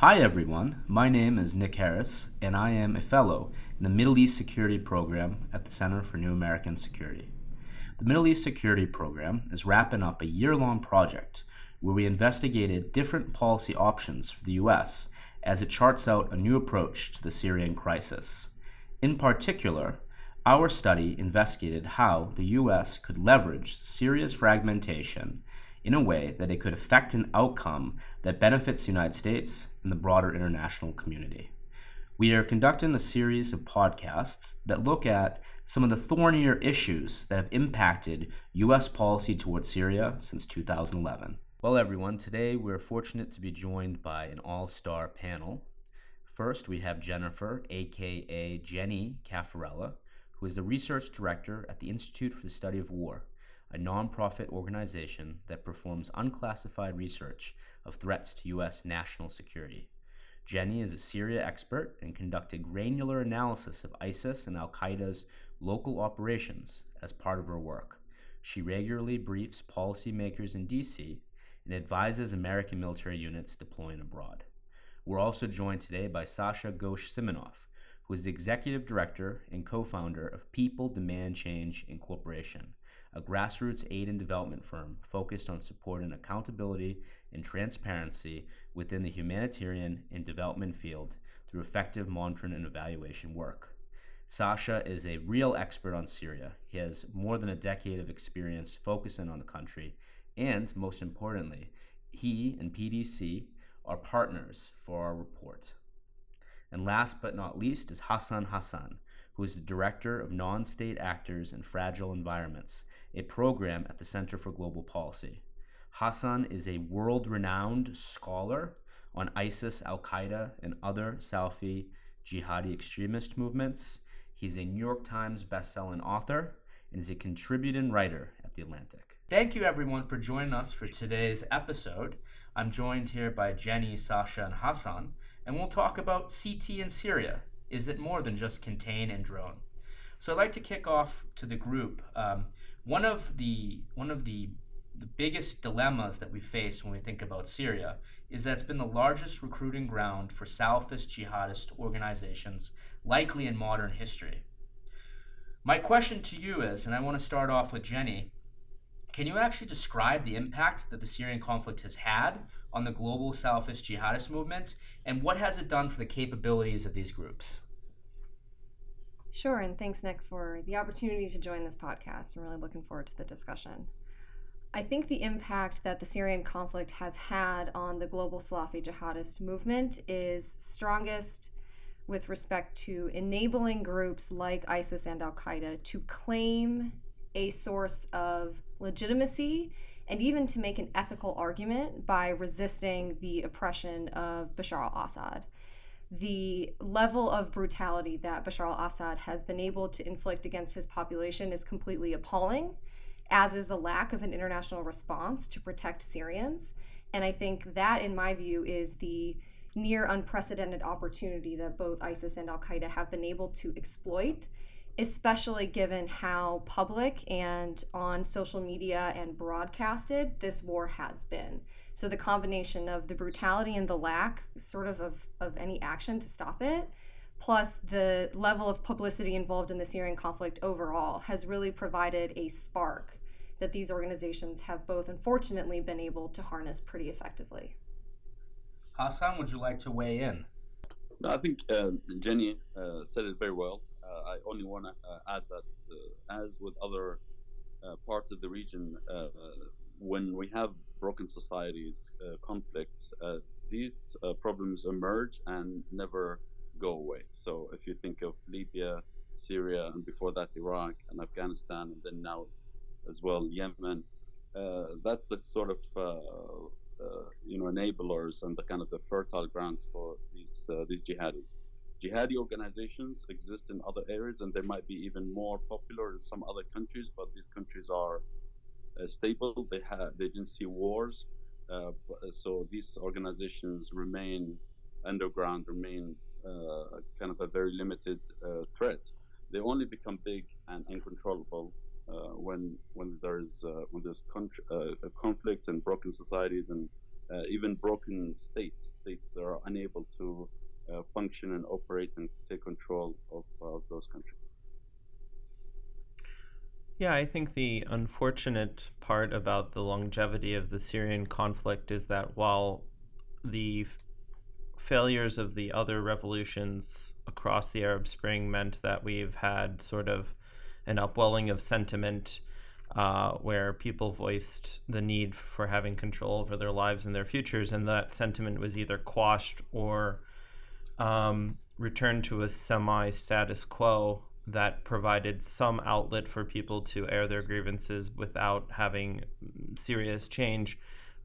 Hi, everyone. My name is Nick Heras, and I am a fellow in the Middle East Security Program at the Center for New American Security. The Middle East Security Program is wrapping up a year long project where we investigated different policy options for the U.S. as it charts out a new approach to the Syrian crisis. In particular, our study investigated how the U.S. could leverage Syria's fragmentation in a way that it could affect an outcome that benefits the United States and the broader international community. We are conducting a series of podcasts that look at some of the thornier issues that have impacted U.S. policy towards Syria since 2011. Well, everyone, today we're fortunate to be joined by an all star panel. First, we have Jennifer, aka Jenny Cafarella, who is the research director at the Institute for the Study of War a nonprofit organization that performs unclassified research of threats to U.S. national security. Jenny is a Syria expert and conducted granular analysis of ISIS and Al Qaeda's local operations as part of her work. She regularly briefs policymakers in D.C. and advises American military units deploying abroad. We're also joined today by Sasha Ghosh Siminoff, who is the executive director and co founder of People Demand Change Incorporation, a grassroots aid and development firm focused on supporting accountability and transparency within the humanitarian and development field through effective monitoring and evaluation work. Sasha is a real expert on Syria. He has more than a decade of experience focusing on the country, and most importantly, he and PDC are partners for our report. And last but not least is Hassan Hassan, who is the Director of Non State Actors in Fragile Environments, a program at the Center for Global Policy. Hassan is a world renowned scholar on ISIS, Al Qaeda, and other Salafi jihadi extremist movements. He's a New York Times bestselling author and is a contributing writer at The Atlantic. Thank you, everyone, for joining us for today's episode. I'm joined here by Jenny, Sasha, and Hassan, and we'll talk about CT in Syria, is it more than just contain and drone? So I'd like to kick off to the group. Um, one of the one of the the biggest dilemmas that we face when we think about Syria is that it's been the largest recruiting ground for Salafist jihadist organizations, likely in modern history. My question to you is, and I want to start off with Jenny, can you actually describe the impact that the Syrian conflict has had on the global Salafist jihadist movement, and what has it done for the capabilities of these groups? Sure, and thanks, Nick, for the opportunity to join this podcast. I'm really looking forward to the discussion. I think the impact that the Syrian conflict has had on the global Salafi jihadist movement is strongest with respect to enabling groups like ISIS and Al Qaeda to claim a source of legitimacy and even to make an ethical argument by resisting the oppression of Bashar al Assad. The level of brutality that Bashar al Assad has been able to inflict against his population is completely appalling, as is the lack of an international response to protect Syrians. And I think that, in my view, is the near unprecedented opportunity that both ISIS and Al Qaeda have been able to exploit especially given how public and on social media and broadcasted this war has been. So the combination of the brutality and the lack sort of of, of any action to stop it, plus the level of publicity involved in the Syrian conflict overall has really provided a spark that these organizations have both unfortunately been able to harness pretty effectively. Hassan, would you like to weigh in? No, I think uh, Jenny uh, said it very well. I only want to uh, add that, uh, as with other uh, parts of the region, when we have broken societies, conflicts, these problems emerge and never go away. So if you think of Libya, Syria, and before that Iraq and Afghanistan, and then now as well Yemen, uh, that's the sort of uh, uh, you know enablers and the kind of the fertile grounds for these these jihadis jihadi organizations exist in other areas and they might be even more popular in some other countries but these countries are uh, stable. They have they didn't see wars uh, so these organizations remain underground remain uh, kind of a very limited uh, threat. They only become big and uncontrollable uh, when when there's uh, when there's con- conflicts and broken societies and even broken states, states that are unable to function and operate and take control of, of those countries. Yeah, I think the unfortunate part about the longevity of the Syrian conflict is that while the f- failures of the other revolutions across the Arab Spring meant that we've had sort of an upwelling of sentiment uh, where people voiced the need for having control over their lives and their futures, and that sentiment was either quashed or um, to a semi status quo that provided some outlet for people to air their grievances without having serious change.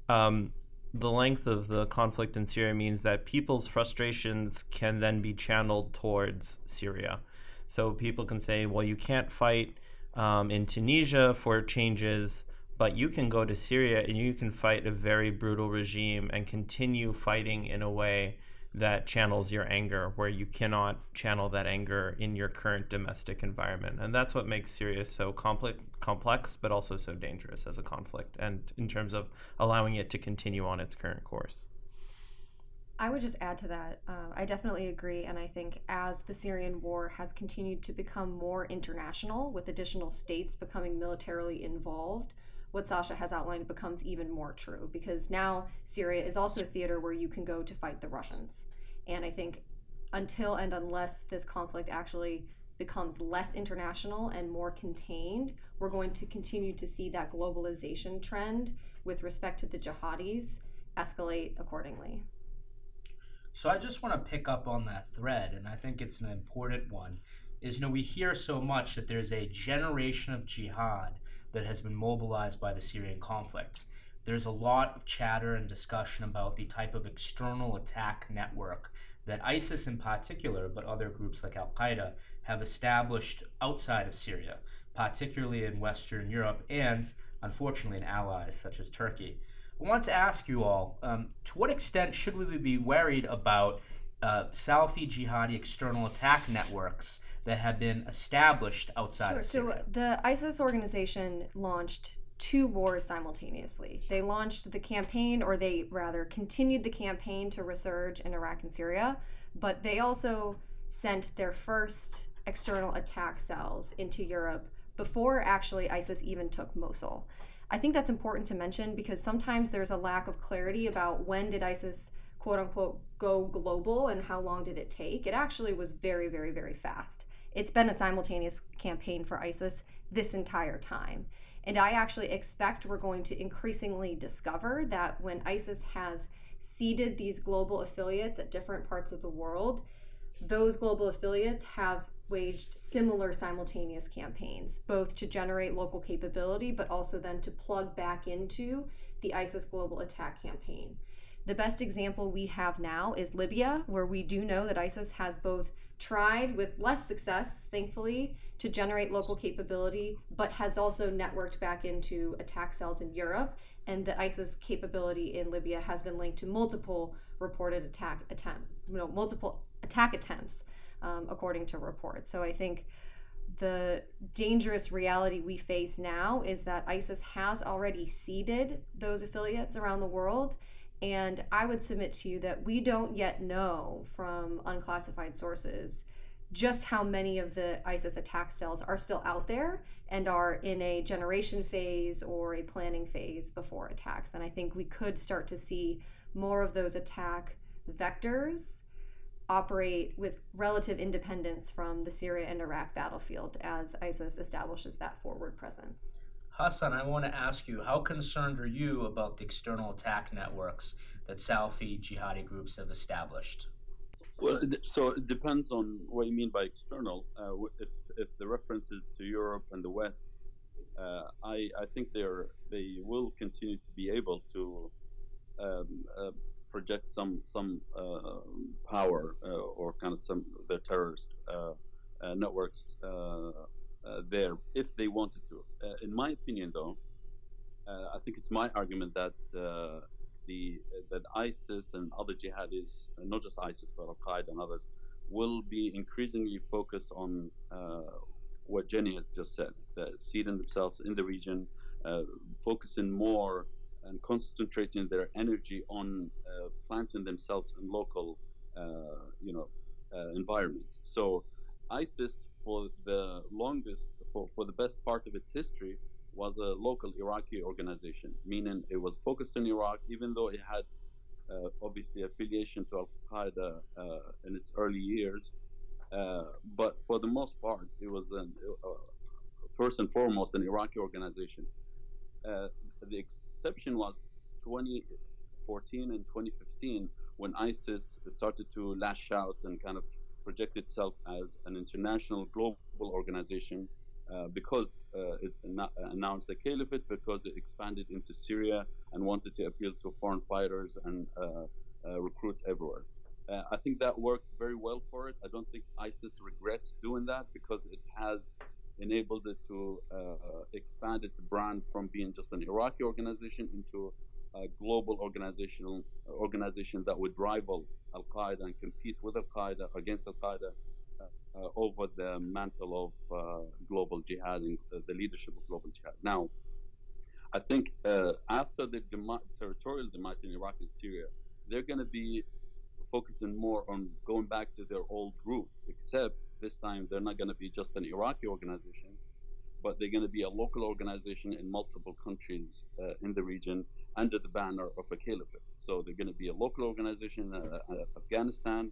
Um, the length of the conflict in Syria means that people's frustrations can then be channeled towards Syria. So people can say, well, you can't fight um, in Tunisia for changes, but you can go to Syria and you can fight a very brutal regime and continue fighting in a way that channels your anger where you cannot channel that anger in your current domestic environment and that's what makes syria so complex complex but also so dangerous as a conflict and in terms of allowing it to continue on its current course I would just add to that. Uh, I definitely agree. And I think as the Syrian war has continued to become more international, with additional states becoming militarily involved, what Sasha has outlined becomes even more true because now Syria is also a theater where you can go to fight the Russians. And I think until and unless this conflict actually becomes less international and more contained, we're going to continue to see that globalization trend with respect to the jihadis escalate accordingly. So I just want to pick up on that thread, and I think it's an important one. Is you know we hear so much that there's a generation of jihad that has been mobilized by the Syrian conflict. There's a lot of chatter and discussion about the type of external attack network that ISIS in particular, but other groups like Al Qaeda, have established outside of Syria, particularly in Western Europe and, unfortunately, in allies such as Turkey. I want to ask you all um, to what extent should we be worried about uh, Salafi jihadi external attack networks that have been established outside sure. of Syria? So the ISIS organization launched two wars simultaneously. They launched the campaign, or they rather continued the campaign to resurge in Iraq and Syria, but they also sent their first external attack cells into Europe before actually ISIS even took Mosul. I think that's important to mention because sometimes there's a lack of clarity about when did ISIS quote unquote go global and how long did it take. It actually was very, very, very fast. It's been a simultaneous campaign for ISIS this entire time. And I actually expect we're going to increasingly discover that when ISIS has seeded these global affiliates at different parts of the world, those global affiliates have waged similar simultaneous campaigns, both to generate local capability, but also then to plug back into the ISIS global attack campaign. The best example we have now is Libya, where we do know that ISIS has both tried with less success, thankfully, to generate local capability, but has also networked back into attack cells in Europe. And the ISIS capability in Libya has been linked to multiple reported attack attempt, you know, multiple attack attempts um, according to reports. So I think the dangerous reality we face now is that ISIS has already seeded those affiliates around the world. And I would submit to you that we don't yet know from unclassified sources just how many of the ISIS attack cells are still out there and are in a generation phase or a planning phase before attacks. And I think we could start to see more of those attack vectors operate with relative independence from the Syria and Iraq battlefield as ISIS establishes that forward presence. Hassan, I want to ask you, how concerned are you about the external attack networks that Salafi jihadi groups have established? Well, so it depends on what you mean by external. Uh, if, if the reference is to Europe and the West, uh, I, I think they're, they will continue to be able to um, uh, project some some uh, power uh, or kind of some the terrorist uh, networks there if they wanted to. in my opinion, though, I think it's my argument that the that ISIS and other jihadis, not just ISIS but Al Qaeda and others, will be increasingly focused on uh, what Jenny has just said, seeding themselves in the region, uh, focusing more and concentrating their energy on uh, planting themselves in local, uh, you know, uh, environments. So ISIS, for the longest, for, for the best part of its history, was a local Iraqi organization, meaning it was focused in Iraq, even though it had uh, obviously affiliation to Al Qaeda uh, in its early years. Uh, but for the most part, it was an, uh, first and foremost an Iraqi organization. Uh, the exception was 2014 and 2015 when ISIS started to lash out and kind of project itself as an international global organization uh, because uh, it announced the caliphate, because it expanded into Syria and wanted to appeal to foreign fighters and uh, uh recruits everywhere. Uh, I think that worked very well for it. I don't think ISIS regrets doing that because it has enabled it to expand its brand from being just an Iraqi organization into a global organizational organization that would rival Al Qaeda and compete with Al Qaeda against Al Qaeda uh, over the mantle of uh, global jihad and uh, the leadership of global jihad. Now, I think after the territorial demise in Iraq and Syria, they're going to be focusing more on going back to their old roots, except this time they're not going to be just an Iraqi organization, but they're going to be a local organization in multiple countries uh, in the region under the banner of a caliphate. So they're going to be a local organization in uh, Afghanistan,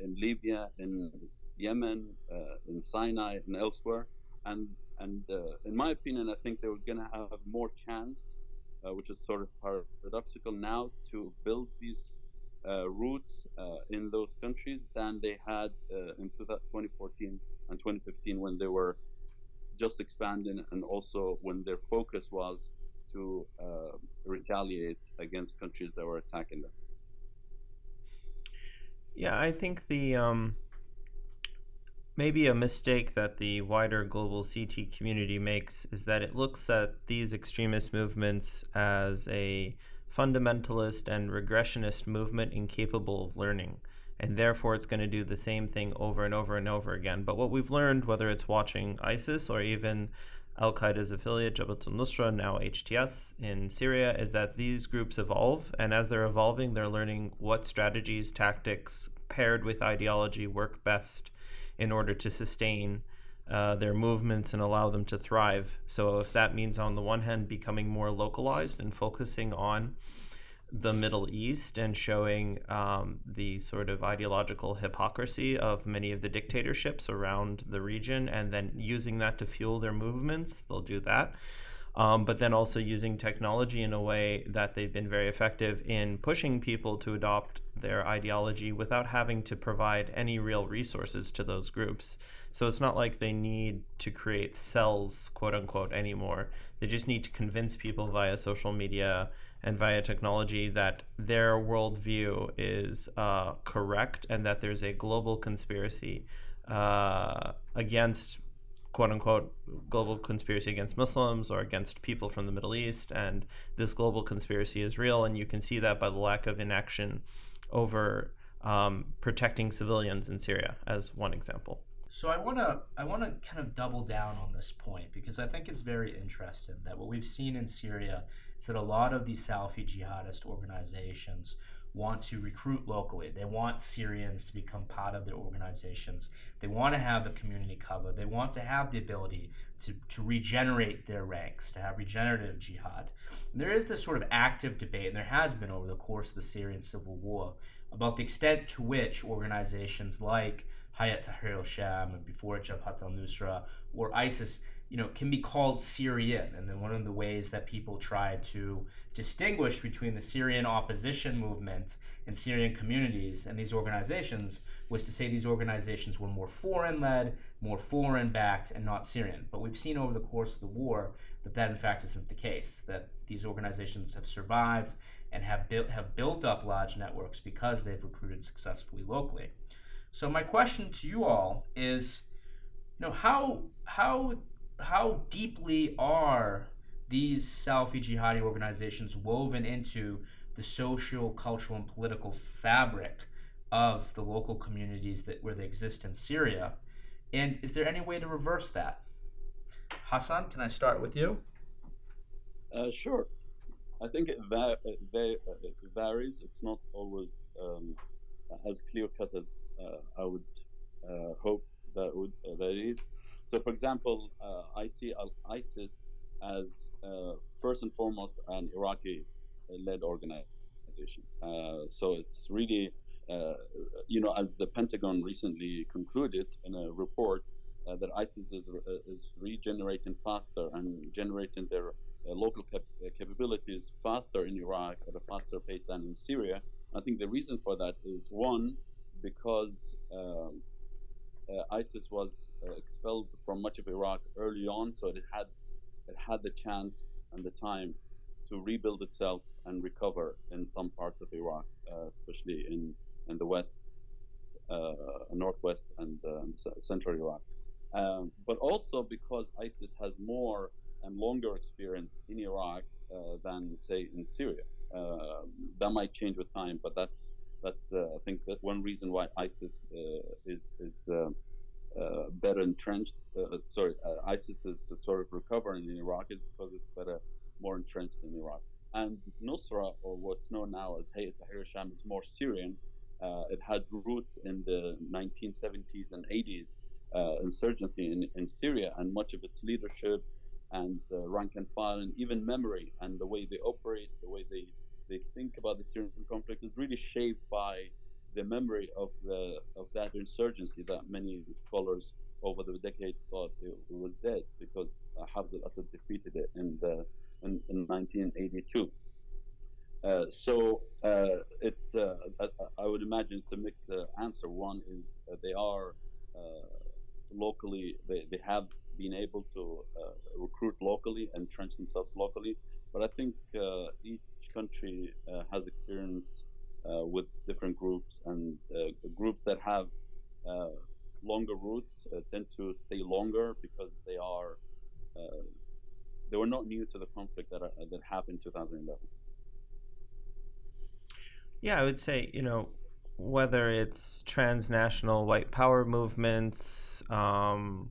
in Libya, in Yemen, uh, in Sinai, and elsewhere. And and uh, in my opinion, I think they were going to have more chance, uh, which is sort of paradoxical now, to build these uh, roots uh, in those countries than they had uh, in 2014 and 2015 when they were just expanding and also when their focus was to retaliate against countries that were attacking them. Yeah, I think the um, maybe a mistake that the wider global CT community makes is that it looks at these extremist movements as a fundamentalist and regressionist movement incapable of learning. And therefore, it's going to do the same thing over and over and over again. But what we've learned, whether it's watching ISIS or even Al Qaeda's affiliate, Jabhat al Nusra, now HTS in Syria, is that these groups evolve. And as they're evolving, they're learning what strategies, tactics paired with ideology work best in order to sustain uh, their movements and allow them to thrive. So, if that means on the one hand becoming more localized and focusing on the Middle East and showing um, the sort of ideological hypocrisy of many of the dictatorships around the region and then using that to fuel their movements, they'll do that. Um, but then also using technology in a way that they've been very effective in pushing people to adopt their ideology without having to provide any real resources to those groups. So it's not like they need to create cells, quote unquote, anymore. They just need to convince people via social media and via technology that their worldview is uh, correct and that there's a global conspiracy uh, against quote unquote global conspiracy against Muslims or against people from the Middle East. And this global conspiracy is real. And you can see that by the lack of inaction over um, protecting civilians in Syria, as one example. So I want to I want to kind of double down on this point because I think it's very interesting that what we've seen in Syria is that a lot of these Salafi jihadist organizations want to recruit locally. They want Syrians to become part of their organizations. They want to have the community cover. They want to have the ability to, to regenerate their ranks, to have regenerative jihad. And there is this sort of active debate, and there has been over the course of the Syrian civil war, about the extent to which organizations like Hayat Tahrir al-Sham and before Jabhat al-Nusra or ISIS you know, can be called Syrian. And then one of the ways that people try to distinguish between the Syrian opposition movement and Syrian communities and these organizations was to say these organizations were more foreign led, more foreign backed, and not Syrian. But we've seen over the course of the war that that in fact isn't the case, that these organizations have survived and have built, have built up large networks because they've recruited successfully locally. So my question to you all is, you know, how how how deeply are these Salafi jihadi organizations woven into the social, cultural, and political fabric of the local communities that where they exist in Syria? And is there any way to reverse that? Hassan, can I start with you? Uh, sure. I think it, va- it, va- it varies. It's not always um, as clear cut as uh, I would uh, hope that would uh, that is. So, for example, uh, I see ISIS as uh, first and foremost an Iraqi-led organization. Uh, so it's really, you know, as the Pentagon recently concluded in a report, that ISIS is, is regenerating faster and generating their uh, local cap- uh, capabilities faster in Iraq at a faster pace than in Syria. I think the reason for that is one, because um, uh, ISIS was uh, expelled from much of Iraq early on, so it had it had the chance and the time to rebuild itself and recover in some parts of Iraq, uh, especially in in the west, uh, northwest, and um, central Iraq. Um, but also because ISIS has more and longer experience in Iraq uh, than say in Syria. Uh, that might change with time, but that's that's uh, I think that one reason why ISIS is is better entrenched. sorry, ISIS is sort of recovering in Iraq is because it's better, more entrenched in Iraq. And Nusra, or what's known now as Hayat Tahrir Sham, is more Syrian. Uh, it had roots in the 1970s and 80s uh, insurgency in, in Syria, and much of its leadership and uh, rank and file and even memory and the way they operate, the way they, they think about the Syrian conflict is really shaped by the memory of the of that insurgency that many scholars over the decades thought it, was dead because uh, Hafez al-Assad defeated it in, the, in, in 1982. Uh, so uh, it's uh, I, I, would imagine it's a mixed uh, answer. One is uh, they are locally they, they have been able to uh, recruit locally and entrench themselves locally. But I think uh, country uh, has experience with different groups, and groups that have longer roots tend to stay longer because they are they were not new to the conflict that, that happened in 2011. Yeah, I would say, you know, whether it's transnational white power movements, um,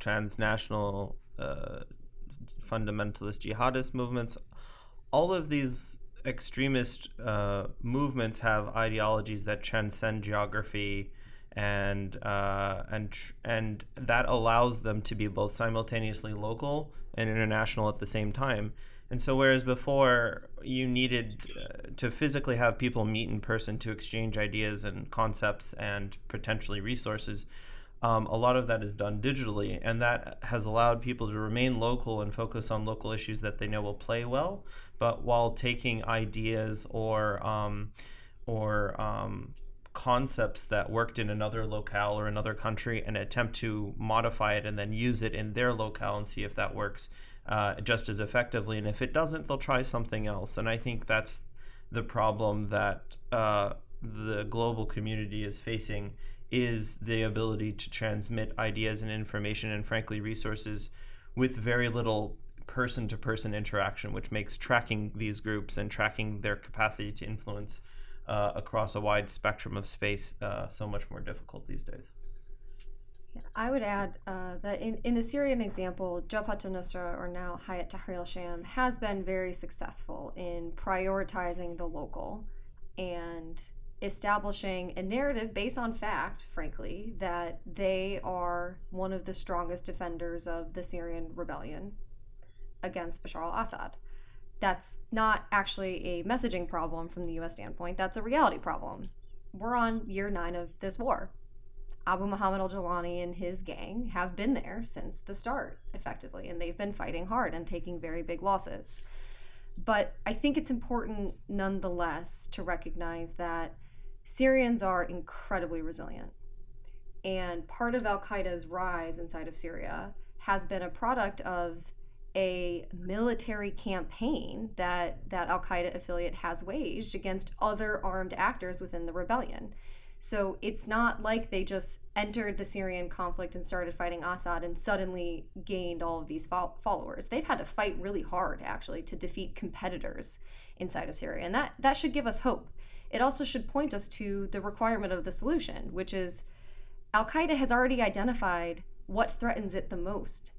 transnational uh, fundamentalist jihadist movements, all of these extremist uh, movements have ideologies that transcend geography and uh, and and that allows them to be both simultaneously local and international at the same time. And so, whereas before you needed uh, to physically have people meet in person to exchange ideas and concepts and potentially resources, um, a lot of that is done digitally, and that has allowed people to remain local and focus on local issues that they know will play well, but while taking ideas or um, or um, concepts that worked in another locale or another country and attempt to modify it and then use it in their locale and see if that works uh, just as effectively. And if it doesn't, they'll try something else. And I think that's the problem that uh, the global community is facing is the ability to transmit ideas and information and frankly resources with very little person to person interaction which makes tracking these groups and tracking their capacity to influence uh, across a wide spectrum of space uh, so much more difficult these days. I would add uh, that in, in the Syrian example, Jabhat al-Nusra, or now Hayat Tahrir al-Sham, has been very successful in prioritizing the local and establishing a narrative based on fact, frankly, that they are one of the strongest defenders of the Syrian rebellion against Bashar al Assad. That's not actually a messaging problem from the US standpoint, that's a reality problem. We're on year nine of this war. Abu Muhammad al Jalani and his gang have been there since the start, effectively, and they've been fighting hard and taking very big losses. But I think it's important nonetheless to recognize that Syrians are incredibly resilient. And part of Al Qaeda's rise inside of Syria has been a product of a military campaign that, that Al Qaeda affiliate has waged against other armed actors within the rebellion. So it's not like they just entered the Syrian conflict and started fighting Assad and suddenly gained all of these followers. They've had to fight really hard, actually, to defeat competitors inside of Syria. And that, that should give us hope it also should point us to the requirement of the solution, which is Al Qaeda has already identified what threatens it the most.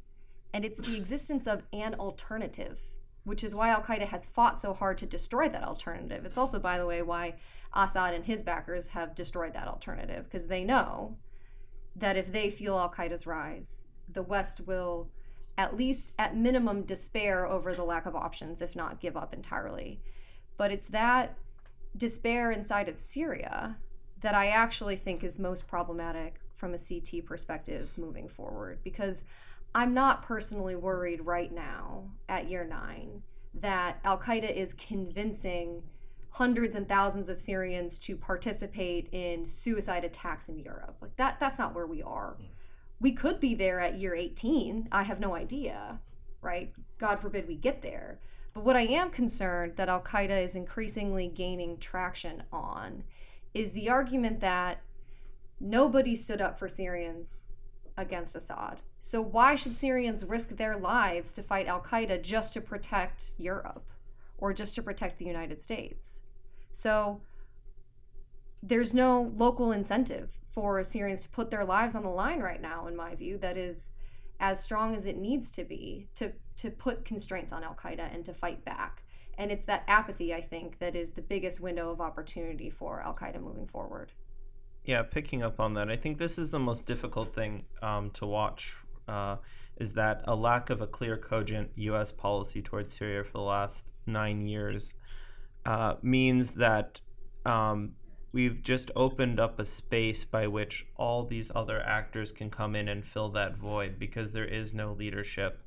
And it's the existence of an alternative which is why Al Qaeda has fought so hard to destroy that alternative. It's also, by the way, why Assad and his backers have destroyed that alternative because they know that if they fuel Al Qaeda's rise, the West will, at least at minimum, despair over the lack of options, if not give up entirely. But it's that despair inside of Syria that I actually think is most problematic from a CT perspective moving forward because I'm not personally worried right now at year nine that Al Qaeda is convincing hundreds and thousands of Syrians to participate in suicide attacks in Europe. Like that that's not where we are. Hmm. We could be there at year 18. I have no idea, right? God forbid we get there. But what I am concerned that Al Qaeda is increasingly gaining traction on is the argument that nobody stood up for Syrians against Assad. So why should Syrians risk their lives to fight Al Qaeda just to protect Europe or just to protect the United States? So there's no local incentive for Syrians to put their lives on the line right now, in my view, that is as strong as it needs to be to, to put constraints on Al Qaeda and to fight back. And it's that apathy, I think, that is the biggest window of opportunity for Al Qaeda moving forward. Yeah, picking up on that, I think this is the most difficult thing um, to watch. Uh, is that a lack of a clear, cogent U.S. policy towards Syria for the last nine years uh, means that um, we've just opened up a space by which all these other actors can come in and fill that void because there is no leadership.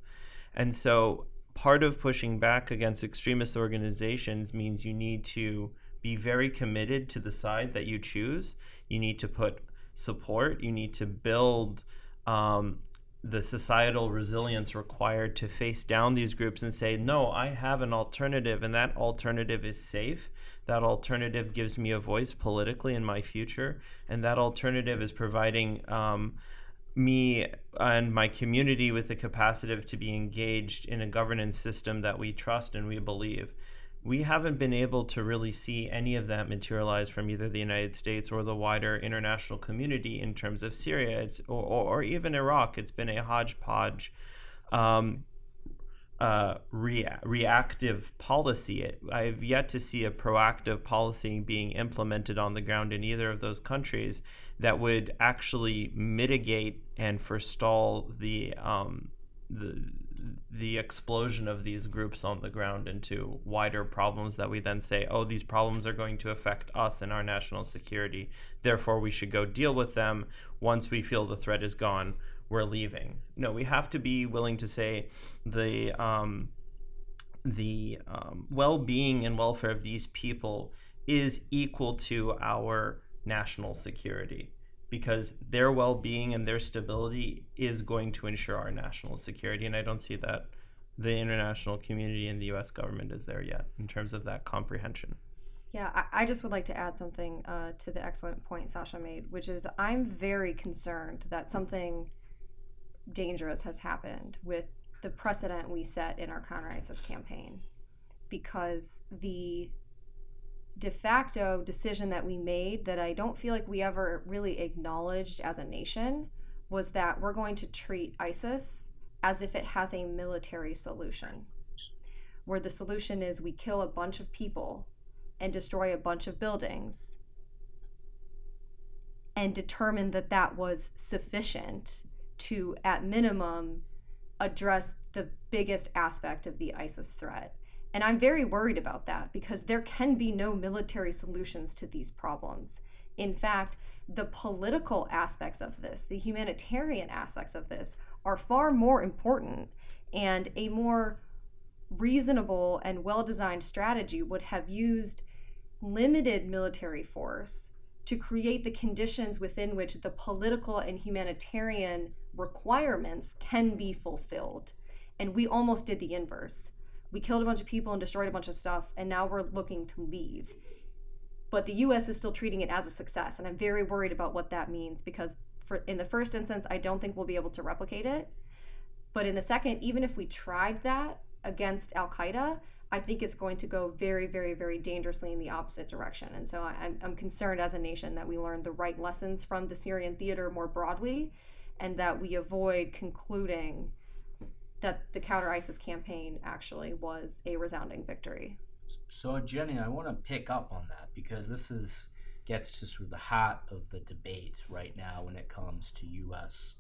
And so part of pushing back against extremist organizations means you need to be very committed to the side that you choose. You need to put support. You need to build um, the societal resilience required to face down these groups and say, no, I have an alternative, and that alternative is safe. That alternative gives me a voice politically in my future, and that alternative is providing. Um, me and my community with the capacity to be engaged in a governance system that we trust and we believe. We haven't been able to really see any of that materialize from either the United States or the wider international community in terms of Syria or, or even Iraq. It's been a hodgepodge um, uh, rea- reactive policy. I've yet to see a proactive policy being implemented on the ground in either of those countries that would actually mitigate and forestall the um, the the explosion of these groups on the ground into wider problems that we then say, oh, these problems are going to affect us and our national security. Therefore, we should go deal with them once we feel the threat is gone we're leaving. No, we have to be willing to say the um, the um, well-being and welfare of these people is equal to our national security because their well-being and their stability is going to ensure our national security and i don't see that the international community and the us government is there yet in terms of that comprehension. Yeah, I, I just would like to add something uh, to the excellent point Sasha made, which is I'm very concerned that something dangerous has happened with the precedent we set in our counter ISIS campaign because the de facto decision that we made that I don't feel like we ever really acknowledged as a nation was that we're going to treat ISIS as if it has a military solution, where the solution is we kill a bunch of people and destroy a bunch of buildings and determine that that was sufficient to, at minimum, address the biggest aspect of the ISIS threat. And I'm very worried about that because there can be no military solutions to these problems. In fact, the political aspects of this, the humanitarian aspects of this, are far more important. And a more reasonable and well designed strategy would have used limited military force to create the conditions within which the political and humanitarian requirements can be fulfilled. And we almost did the inverse. We killed a bunch of people and destroyed a bunch of stuff, and now we're looking to leave. But the US is still treating it as a success, and I'm very worried about what that means because for in the first instance, I don't think we'll be able to replicate it. But in the second, even if we tried that against Al Qaeda, I think it's going to go very, very, very dangerously in the opposite direction. And so I'm, I'm concerned as a nation that we learn the right lessons from the Syrian theater more broadly and that we avoid concluding that the counter ISIS campaign actually was a resounding victory. So, Jenny, I want to pick up on that because this is gets to sort of the heart of the debate right now when it comes to U.S.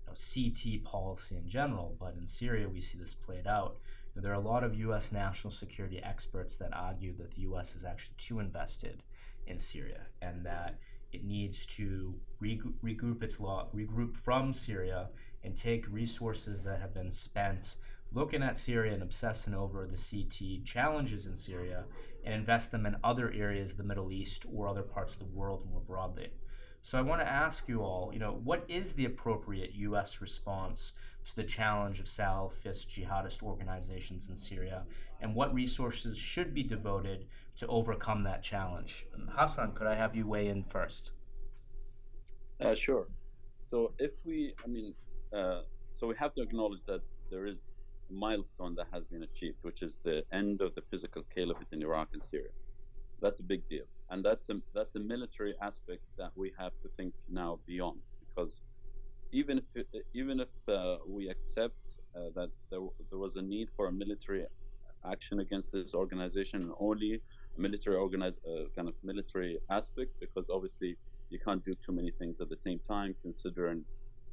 You know, CT policy in general. But in Syria, we see this played out. You know, there are a lot of U.S. national security experts that argue that the U.S. is actually too invested in Syria and that it needs to regroup its law, regroup from Syria and take resources that have been spent looking at Syria and obsessing over the CT challenges in Syria and invest them in other areas of the Middle East or other parts of the world more broadly. So I want to ask you all, you know, what is the appropriate U.S. response to the challenge of Salafist jihadist organizations in Syria, and what resources should be devoted to overcome that challenge? Hassan, could I have you weigh in first? Uh, sure. So if we, I mean, uh, so we have to acknowledge that there is a milestone that has been achieved, which is the end of the physical caliphate in Iraq and Syria. That's a big deal, and that's a that's a military aspect that we have to think now beyond because even if even if uh, we accept uh, that there, there was a need for a military action against this organization, only a military organize uh, kind of military aspect, because obviously you can't do too many things at the same time, considering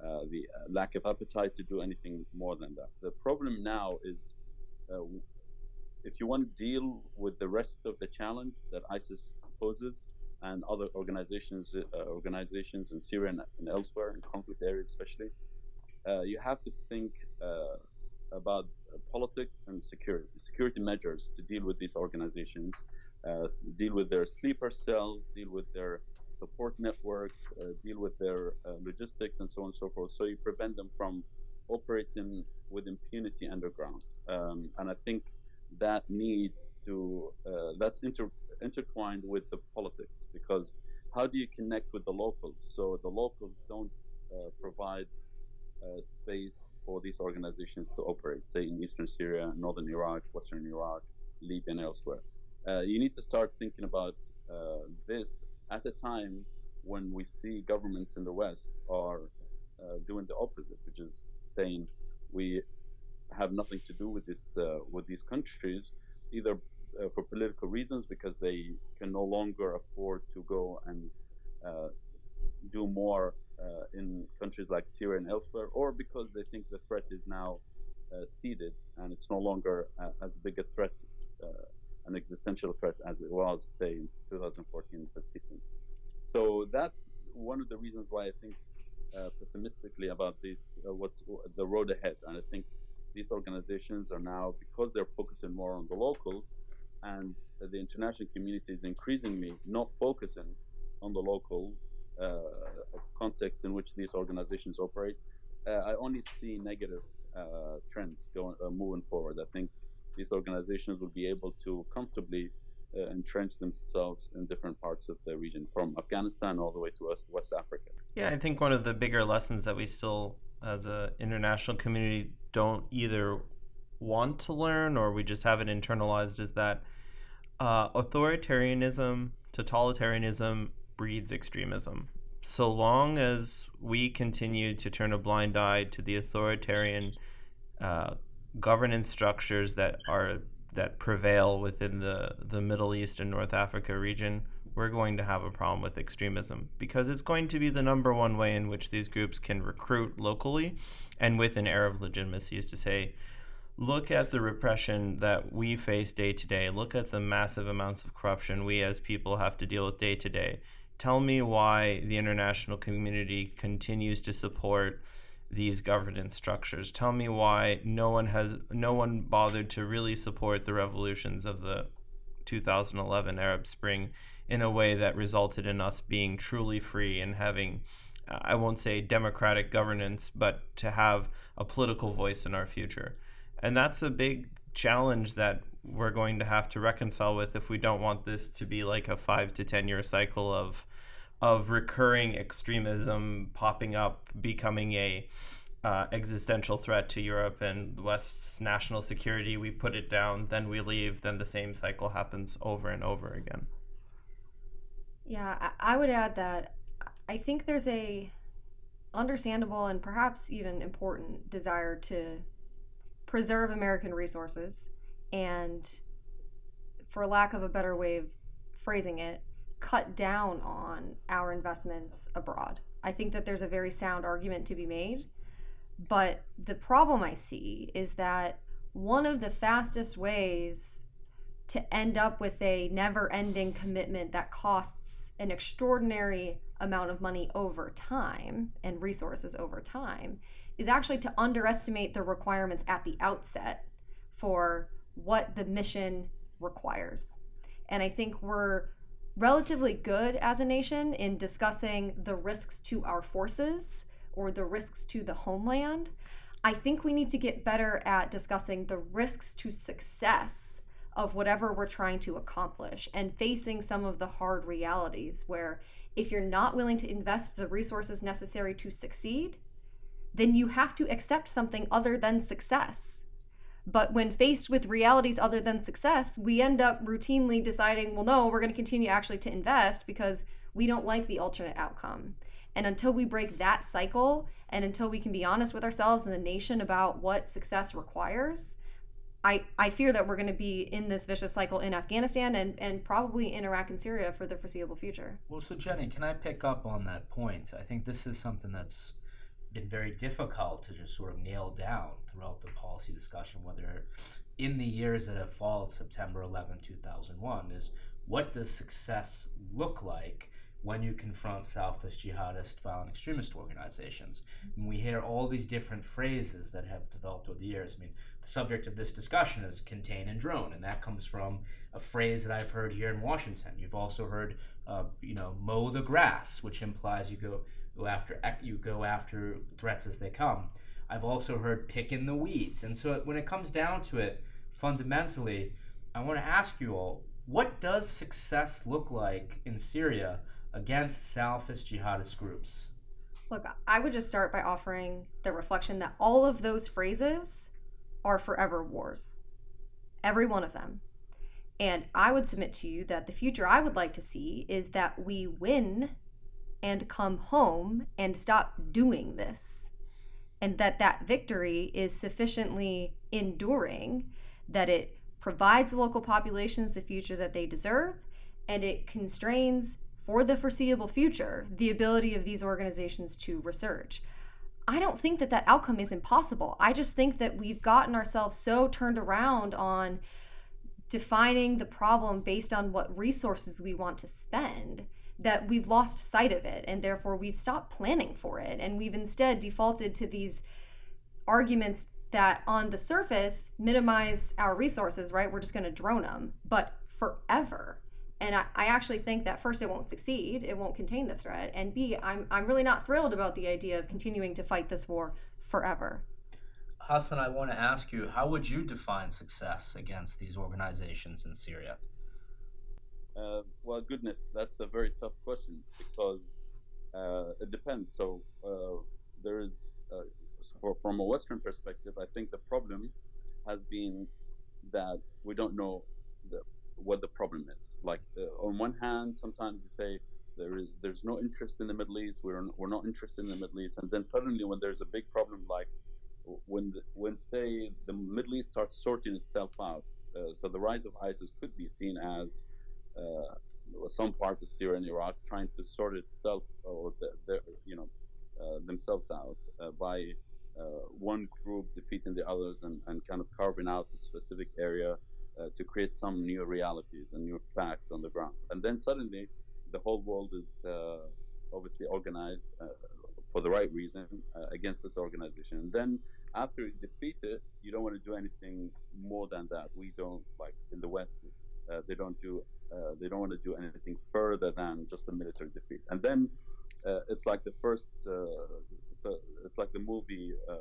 uh, the uh, lack of appetite to do anything more than that. The problem now is uh, if you want to deal with the rest of the challenge that ISIS and other organizations, uh, organizations in Syria and, and, elsewhere in conflict areas, especially, uh, you have to think uh, about politics and security, security measures to deal with these organizations, uh, deal with their sleeper cells, deal with their support networks, uh, deal with their uh, logistics, and so on and so forth. So you prevent them from operating with impunity underground. Um, and I think that needs to uh, that's inter- intertwined with the politics because how do you connect with the locals? So the locals don't uh, provide uh, space for these organizations to operate say in eastern syria northern iraq western iraq libya and elsewhere. Uh, you need to start thinking about uh, this at a time when we see governments in the west are uh, doing the opposite which is saying we have nothing to do with this uh, with these countries, either uh, for political reasons because they can no longer afford to go and uh, do more uh, in countries like Syria and elsewhere, or because they think the threat is now uh, ceded and it's no longer uh, as big a threat, an existential threat as it was, say, in 2014 15. So that's one of the reasons why I think pessimistically about this, what's the road ahead, and I think these organizations are now because they're focusing more on the locals and the international community is increasingly not focusing on the local uh, context in which these organizations operate. Uh, I only see negative uh, trends going uh, moving forward. I think these organizations will be able to comfortably uh, entrench themselves in different parts of the region, from Afghanistan all the way to West, West Africa. Yeah, I think one of the bigger lessons that we still, as an international community, don't either want to learn or we just haven't internalized is that uh, authoritarianism, totalitarianism breeds extremism. So long as we continue to turn a blind eye to the authoritarian uh, governance structures that are that prevail within the, the Middle East and North Africa region, we're going to have a problem with extremism because it's going to be the number one way in which these groups can recruit locally and with an air of legitimacy is to say, look at the repression that we face day to day, look at the massive amounts of corruption we as people have to deal with day to day. Tell me why the international community continues to support these governance structures. Tell me why no one has no one bothered to really support the revolutions of the 2011 Arab Spring in a way that resulted in us being truly free and having, I won't say democratic governance, but to have a political voice in our future. And that's a big challenge that we're going to have to reconcile with if we don't want this to be like a five to 10 year cycle of of recurring extremism popping up, becoming a uh, existential threat to Europe and West's national security. We put it down, then we leave, then the same cycle happens over and over again. Yeah, I would add that I think there's a understandable and perhaps even important desire to preserve American resources and, for lack of a better way of phrasing it, cut down on our investments abroad. I think that there's a very sound argument to be made. But the problem I see is that one of the fastest ways to end up with a never ending commitment that costs an extraordinary amount of money over time and resources over time is actually to underestimate the requirements at the outset for what the mission requires. And I think we're relatively good as a nation in discussing the risks to our forces or the risks to the homeland. I think we need to get better at discussing the risks to success of whatever we're trying to accomplish and facing some of the hard realities where if you're not willing to invest the resources necessary to succeed, then you have to accept something other than success. But when faced with realities other than success, we end up routinely deciding, well, no, we're going to continue actually to invest because we don't like the alternate outcome. And until we break that cycle and until we can be honest with ourselves and the nation about what success requires, I, I fear that we're going to be in this vicious cycle in Afghanistan and, and probably in Iraq and Syria for the foreseeable future. Well, so Jenny, can I pick up on that point? I think this is something that's been very difficult to just sort of nail down throughout the policy discussion, whether in the years that have followed September 11, 2001, is what does success look like when you confront Salafist jihadist violent extremist organizations. And we hear all these different phrases that have developed over the years. I mean, the subject of this discussion is contain and drone, and that comes from a phrase that I've heard here in Washington. You've also heard, uh, you know, mow the grass, which implies you go go after you go after threats as they come. I've also heard pick in the weeds. And so when it comes down to it, fundamentally, I want to ask you all, what does success look like in Syria against Salafist jihadist groups? Look, I would just start by offering the reflection that all of those phrases are forever wars. Every one of them. And I would submit to you that the future I would like to see is that we win and come home and stop doing this. And that that victory is sufficiently enduring that it provides the local populations the future that they deserve and it constrains for the foreseeable future the ability of these organizations to research. I don't think that that outcome is impossible. I just think that we've gotten ourselves so turned around on defining the problem based on what resources we want to spend that we've lost sight of it and therefore we've stopped planning for it. And we've instead defaulted to these arguments that on the surface minimize our resources right? We're just going to drone them but forever. And I, I, actually think that first it won't succeed it won't contain the threat and b I'm, I'm really not thrilled about the idea of continuing to fight this war forever. Hassan i want to ask you how would you define success against these organizations in syria uh, well, goodness, that's a very tough question because uh, it depends. So uh, there is, uh, from a Western perspective, I think the problem has been that we don't know the, what the problem is. Like uh, on one hand, sometimes you say there is there's no interest in the Middle East. We're we're not interested in the Middle East, and then suddenly when there's a big problem like when the, when say the Middle East starts sorting itself out, uh, so the rise of ISIS could be seen as some part of Syria and Iraq trying to sort itself or the, the, you know uh, themselves out uh, by one group defeating the others and, and kind of carving out a specific area to create some new realities and new facts on the ground. And then suddenly, the whole world is obviously organized for the right reason uh, against this organization. And then after you defeat it, you don't want to do anything more than that. We don't like in the West. Uh, they don't do uh, they don't want to do anything further than just a military defeat. And then uh, it's like the first, uh, so it's like the movie, uh,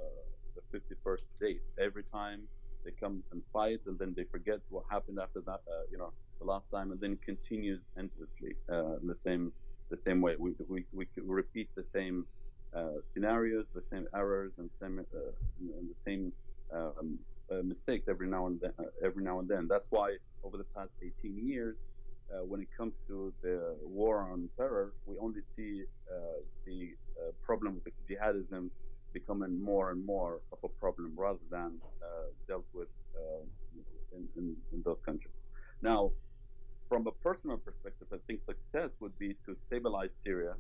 the 51st date. Every time they come and fight, and then they forget what happened after that, uh, you know, the last time, and then continues endlessly in the same the same way. We we we repeat the same scenarios, the same errors, and same and the same. Um, uh, mistakes every now and then. Uh, every now and then. That's why over the past 18 years, uh, when it comes to the war on terror, we only see uh, the uh, problem with jihadism becoming more and more of a problem rather than uh, dealt with in, in, in, those countries. Now, from a personal perspective, I think success would be to stabilize Syria,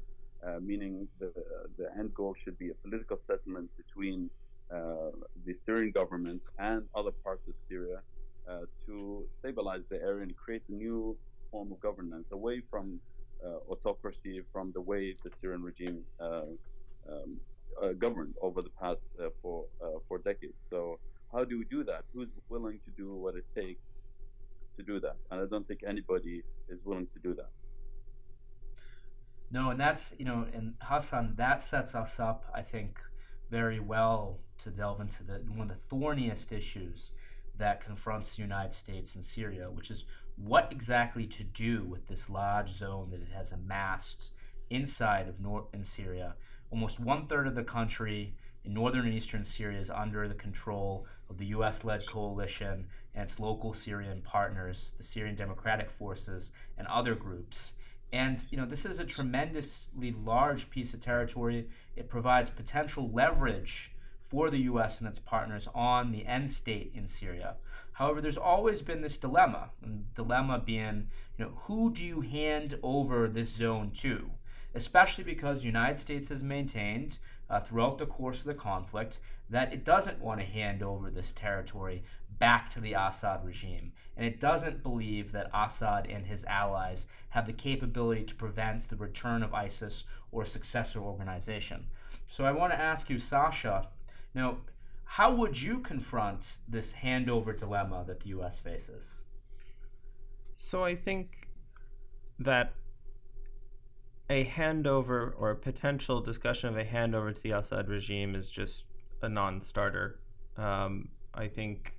uh, meaning the, the end goal should be a political settlement between the Syrian government and other parts of Syria uh, to stabilize the area and create a new form of governance away from uh, autocracy, from the way the Syrian regime um, uh, governed over the past uh, for uh, for decades. So how do we do that? Who's willing to do what it takes to do that? And I don't think anybody is willing to do that. No, and that's you know, and Hassan, that sets us up, I think, very well to delve into the one of the thorniest issues that confronts the United States and Syria, which is what exactly to do with this large zone that it has amassed inside of North in Syria, almost one third of the country in northern and eastern Syria is under the control of the US led coalition and its local Syrian partners, the Syrian Democratic Forces, and other groups. And you know, this is a tremendously large piece of territory. It provides potential leverage for the US and its partners on the end state in Syria. However, there's always been this dilemma, dilemma being, you know, who do you hand over this zone to? especially because the United States has maintained uh, throughout the course of the conflict that it doesn't want to hand over this territory back to the Assad regime. And it doesn't believe that Assad and his allies have the capability to prevent the return of ISIS or a successor organization. So I want to ask you, Sasha, now, how would you confront this handover dilemma that the U.S. faces? So I think that a handover or a potential discussion of a handover to the Assad regime is just a non-starter. Um, I think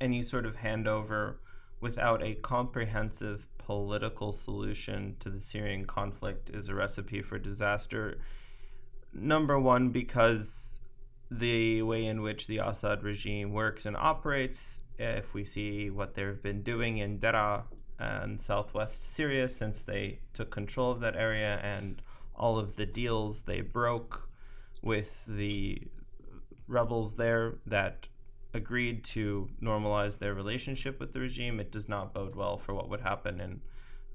any sort of handover without a comprehensive political solution to the Syrian conflict is a recipe for disaster. Number one, because the way in which the Assad regime works and operates, if we see what they've been doing in Daraa and southwest Syria since they took control of that area and all of the deals they broke with the rebels there that agreed to normalize their relationship with the regime. It does not bode well for what would happen in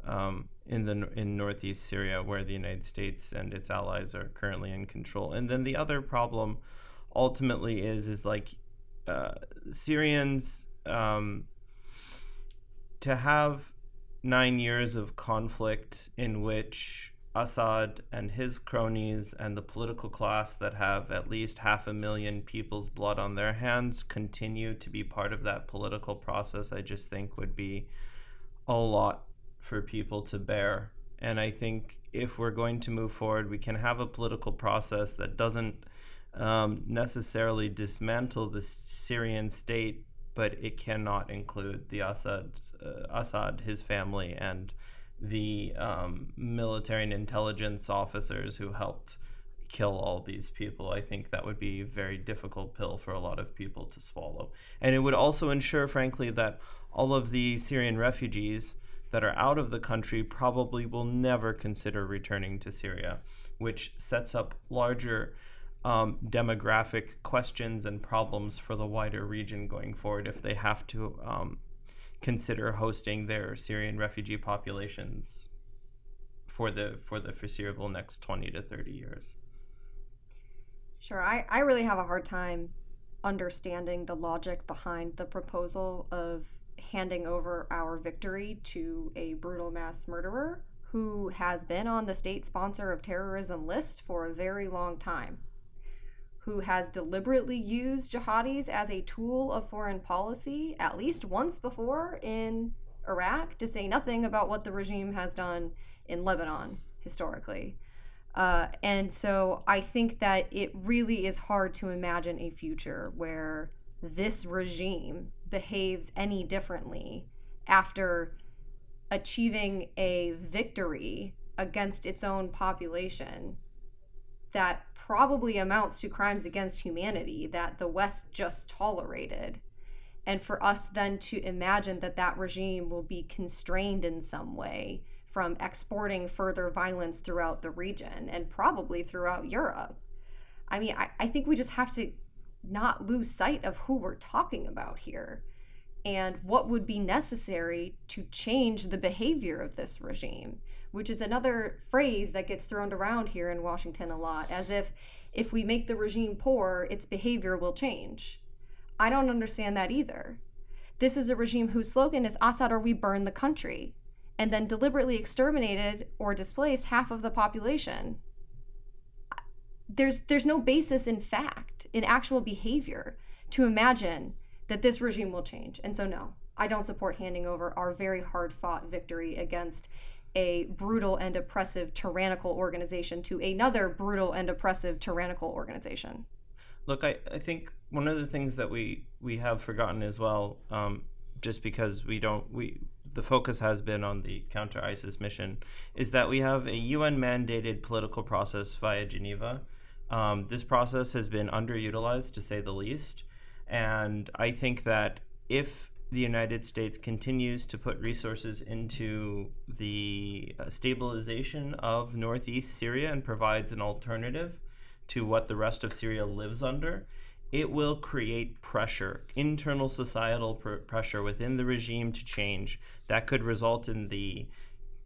um, in the in northeast Syria, where the United States and its allies are currently in control. And then the other problem, ultimately, is is like uh, Syrians um, to have nine years of conflict in which Assad and his cronies and the political class that have at least half a million people's blood on their hands continue to be part of that political process, I just think would be a lot for people to bear. And I think if we're going to move forward, we can have a political process that doesn't um, necessarily dismantle the Syrian state but it cannot include the Assad, uh, Assad, his family, and the um, military and intelligence officers who helped kill all these people. I think that would be a very difficult pill for a lot of people to swallow. And it would also ensure, frankly, that all of the Syrian refugees that are out of the country probably will never consider returning to Syria, which sets up larger um, demographic questions and problems for the wider region going forward if they have to um, consider hosting their Syrian refugee populations for the for the foreseeable next 20 to 30 years. Sure, I, I really have a hard time understanding the logic behind the proposal of handing over our victory to a brutal mass murderer who has been on the state sponsor of terrorism list for a very long time who has deliberately used jihadis as a tool of foreign policy at least once before in Iraq, to say nothing about what the regime has done in Lebanon historically. Uh, and so I think that it really is hard to imagine a future where this regime behaves any differently after achieving a victory against its own population that probably amounts to crimes against humanity that the West just tolerated. And for us then to imagine that that regime will be constrained in some way from exporting further violence throughout the region and probably throughout Europe. I mean, I, I think we just have to not lose sight of who we're talking about here and what would be necessary to change the behavior of this regime, which is another phrase that gets thrown around here in Washington a lot, as if if we make the regime poor, its behavior will change. I don't understand that either. This is a regime whose slogan is Assad or we burn the country, and then deliberately exterminated or displaced half of the population. There's there's no basis in fact, in actual behavior, to imagine that this regime will change. And so no, I don't support handing over our very hard fought victory against a brutal and oppressive tyrannical organization to another brutal and oppressive tyrannical organization. Look, I, I think one of the things that we, we have forgotten as well, um, just because we don't we the focus has been on the counter ISIS mission, is that we have a UN mandated political process via Geneva. Um, this process has been underutilized to say the least, and I think that if the United States continues to put resources into the uh, stabilization of northeast Syria and provides an alternative to what the rest of Syria lives under, it will create pressure, internal societal pr- pressure within the regime to change. That could result in the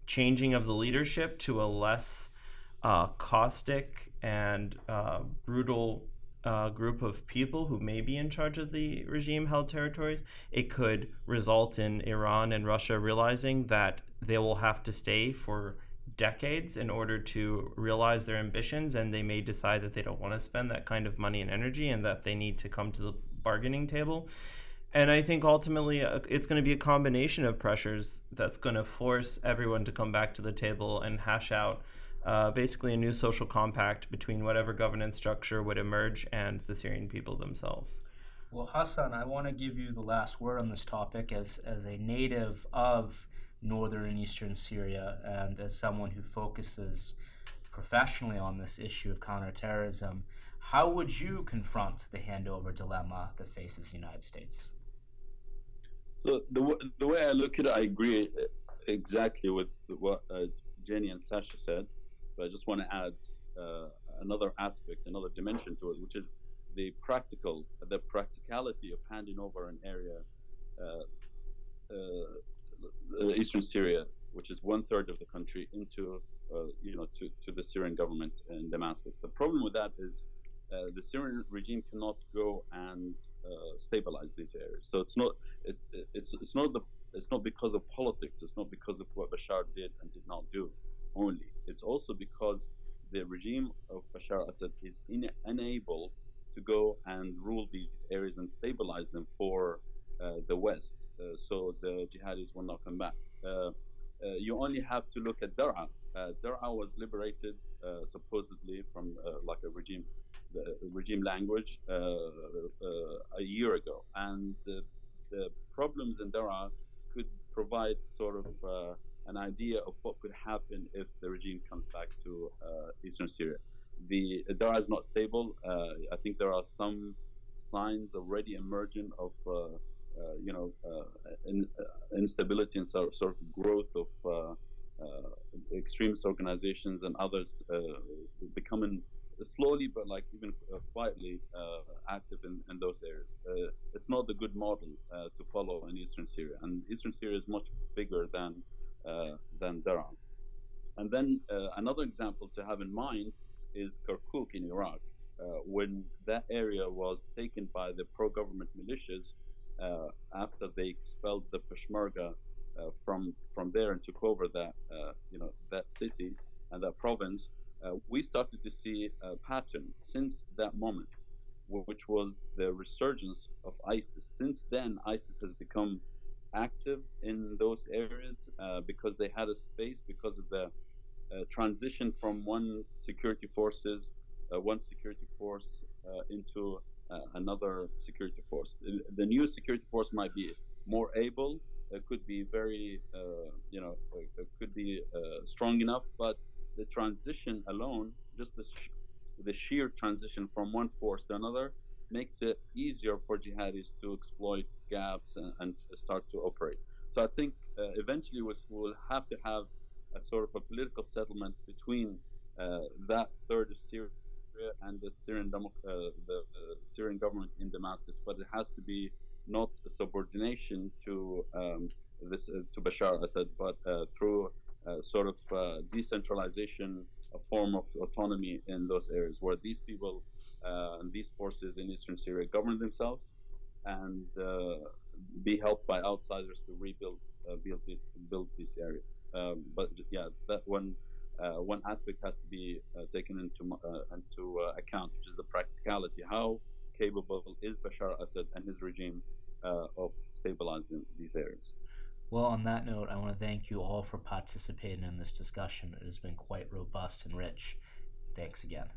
changing of the leadership to a less uh, caustic and uh, brutal uh, group of people who may be in charge of the regime held territories. It could result in Iran and Russia realizing that they will have to stay for decades in order to realize their ambitions, and they may decide that they don't want to spend that kind of money and energy and that they need to come to the bargaining table. And I think ultimately uh, it's going to be a combination of pressures that's going to force everyone to come back to the table and hash out uh, basically a new social compact between whatever governance structure would emerge and the Syrian people themselves. Well, Hassan, I want to give you the last word on this topic as, as a native of northern and eastern Syria, and as someone who focuses professionally on this issue of counterterrorism, how would you confront the handover dilemma that faces the United States? So the w- the way I look at it, I agree exactly with what uh, Jenny and Sasha said, but I just want to add uh, another aspect, another dimension to it, which is the practical, the practicality of handing over an area uh, uh eastern Syria, which is one third of the country, into uh, you know to, to the Syrian government in Damascus. The problem with that is the Syrian regime cannot go and stabilize these areas. So it's not it's it's not the it's not because of politics. It's not because of what Bashar did and did not do only. It's also because the regime of Bashar Assad is in, unable to go and rule these areas and stabilize them for uh, the West. Uh, so the jihadis will not come back. Uh, uh, you only have to look at Dar'a. Dar'a was liberated supposedly from like a regime the regime language a year ago, and the, the problems in Dar'a could provide sort of an idea of what could happen if the regime comes back to uh, eastern Syria. The Dar'a is not stable. Uh, I think there are some signs already emerging of uh, you know, in, instability and sort, sort of growth of extremist organizations and others becoming slowly but like even quietly uh, active in, in those areas. Uh, it's not a good model to follow in eastern Syria, and eastern Syria is much bigger than than Dar'a. And then another example to have in mind is Kirkuk in Iraq. when that area was taken by the pro-government militias, uh, after they expelled the Peshmerga uh, from from there and took over that uh, you know that city and that province, we started to see a pattern since that moment, which was the resurgence of ISIS. Since then, ISIS has become active in those areas uh, because they had a space because of the uh, transition from one security forces, uh, one security force into uh, another security force. The new security force might be more able, it could be very, uh, you know, could be uh, strong enough, but the transition alone, just the, sh- the sheer transition from one force to another, makes it easier for jihadis to exploit gaps and, and start to operate. So I think uh, eventually we'll, we'll, have to have a sort of a political settlement between uh, that third of Syria and the Syrian uh, the, the Syrian government in Damascus, but it has to be not a subordination to um, this uh, to Bashar Assad, but uh, through uh, sort of uh, decentralization, a form of autonomy in those areas where these people uh, these forces in eastern Syria govern themselves and be helped by outsiders to rebuild build these build these areas. Um, but yeah, that one uh, one aspect has to be uh, taken into uh, into account, which is the practicality. How capable is Bashar Assad and his regime of stabilizing these areas? Well, on that note, I want to thank you all for participating in this discussion. It has been quite robust and rich. Thanks again.